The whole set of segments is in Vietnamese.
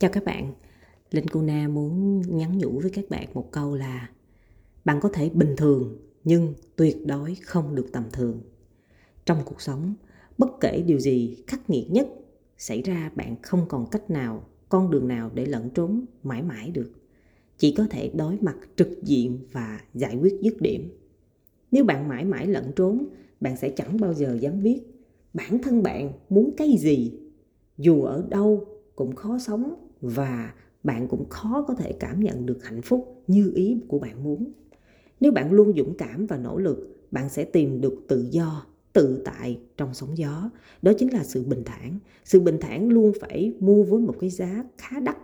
Chào các bạn, Linh Kuna muốn nhắn nhủ với các bạn một câu là Bạn có thể bình thường nhưng tuyệt đối không được tầm thường. Trong cuộc sống, bất kể điều gì khắc nghiệt nhất xảy ra bạn không còn cách nào, con đường nào để lẫn trốn mãi mãi được. Chỉ có thể đối mặt trực diện và giải quyết dứt điểm. Nếu bạn mãi mãi lẫn trốn, bạn sẽ chẳng bao giờ dám viết bản thân bạn muốn cái gì dù ở đâu cũng khó sống và bạn cũng khó có thể cảm nhận được hạnh phúc như ý của bạn muốn. Nếu bạn luôn dũng cảm và nỗ lực, bạn sẽ tìm được tự do, tự tại trong sóng gió. Đó chính là sự bình thản. Sự bình thản luôn phải mua với một cái giá khá đắt,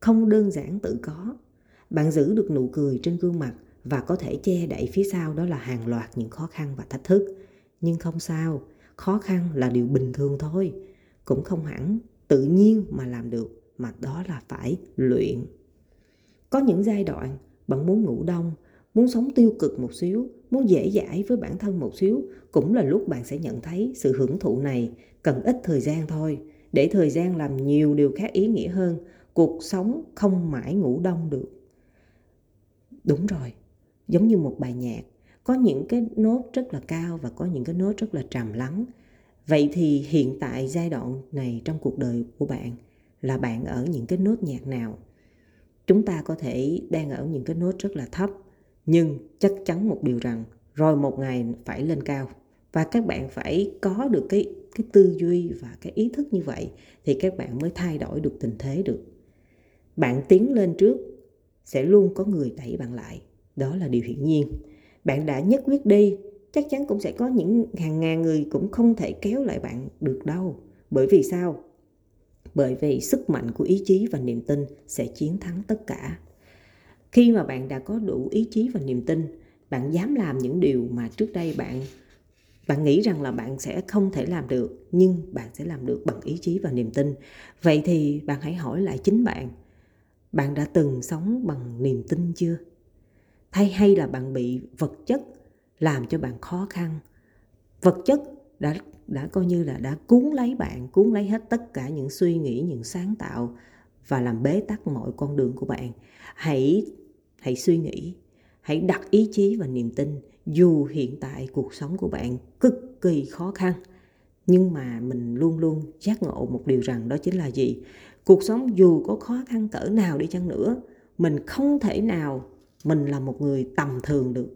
không đơn giản tự có. Bạn giữ được nụ cười trên gương mặt và có thể che đậy phía sau đó là hàng loạt những khó khăn và thách thức. Nhưng không sao, khó khăn là điều bình thường thôi. Cũng không hẳn tự nhiên mà làm được mà đó là phải luyện. Có những giai đoạn bạn muốn ngủ đông, muốn sống tiêu cực một xíu, muốn dễ dãi với bản thân một xíu, cũng là lúc bạn sẽ nhận thấy sự hưởng thụ này cần ít thời gian thôi. Để thời gian làm nhiều điều khác ý nghĩa hơn, cuộc sống không mãi ngủ đông được. Đúng rồi, giống như một bài nhạc, có những cái nốt rất là cao và có những cái nốt rất là trầm lắng. Vậy thì hiện tại giai đoạn này trong cuộc đời của bạn là bạn ở những cái nốt nhạc nào. Chúng ta có thể đang ở những cái nốt rất là thấp, nhưng chắc chắn một điều rằng rồi một ngày phải lên cao. Và các bạn phải có được cái cái tư duy và cái ý thức như vậy thì các bạn mới thay đổi được tình thế được. Bạn tiến lên trước sẽ luôn có người đẩy bạn lại. Đó là điều hiển nhiên. Bạn đã nhất quyết đi, chắc chắn cũng sẽ có những hàng ngàn người cũng không thể kéo lại bạn được đâu. Bởi vì sao? Bởi vì sức mạnh của ý chí và niềm tin sẽ chiến thắng tất cả. Khi mà bạn đã có đủ ý chí và niềm tin, bạn dám làm những điều mà trước đây bạn bạn nghĩ rằng là bạn sẽ không thể làm được nhưng bạn sẽ làm được bằng ý chí và niềm tin. Vậy thì bạn hãy hỏi lại chính bạn, bạn đã từng sống bằng niềm tin chưa? thay hay là bạn bị vật chất làm cho bạn khó khăn? Vật chất đã đã coi như là đã cuốn lấy bạn, cuốn lấy hết tất cả những suy nghĩ, những sáng tạo và làm bế tắc mọi con đường của bạn. Hãy hãy suy nghĩ, hãy đặt ý chí và niềm tin dù hiện tại cuộc sống của bạn cực kỳ khó khăn. Nhưng mà mình luôn luôn giác ngộ một điều rằng đó chính là gì? Cuộc sống dù có khó khăn cỡ nào đi chăng nữa, mình không thể nào mình là một người tầm thường được.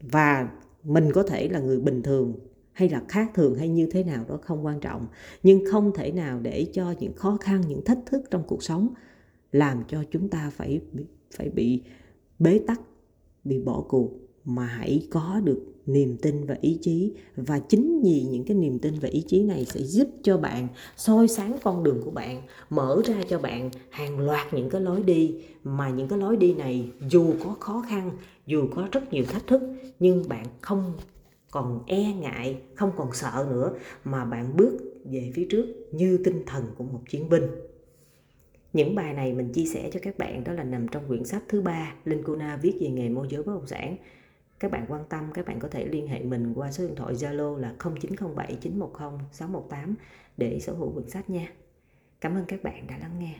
Và mình có thể là người bình thường hay là khác thường hay như thế nào đó không quan trọng. Nhưng không thể nào để cho những khó khăn, những thách thức trong cuộc sống làm cho chúng ta phải phải bị bế tắc, bị bỏ cuộc mà hãy có được niềm tin và ý chí. Và chính vì những cái niềm tin và ý chí này sẽ giúp cho bạn soi sáng con đường của bạn, mở ra cho bạn hàng loạt những cái lối đi. Mà những cái lối đi này dù có khó khăn, dù có rất nhiều thách thức, nhưng bạn không còn e ngại, không còn sợ nữa, mà bạn bước về phía trước như tinh thần của một chiến binh. Những bài này mình chia sẻ cho các bạn, đó là nằm trong quyển sách thứ ba Linh Kuna viết về nghề môi giới bất động sản các bạn quan tâm, các bạn có thể liên hệ mình qua số điện thoại Zalo là 0907 910 618 để sở hữu quyển sách nha. Cảm ơn các bạn đã lắng nghe.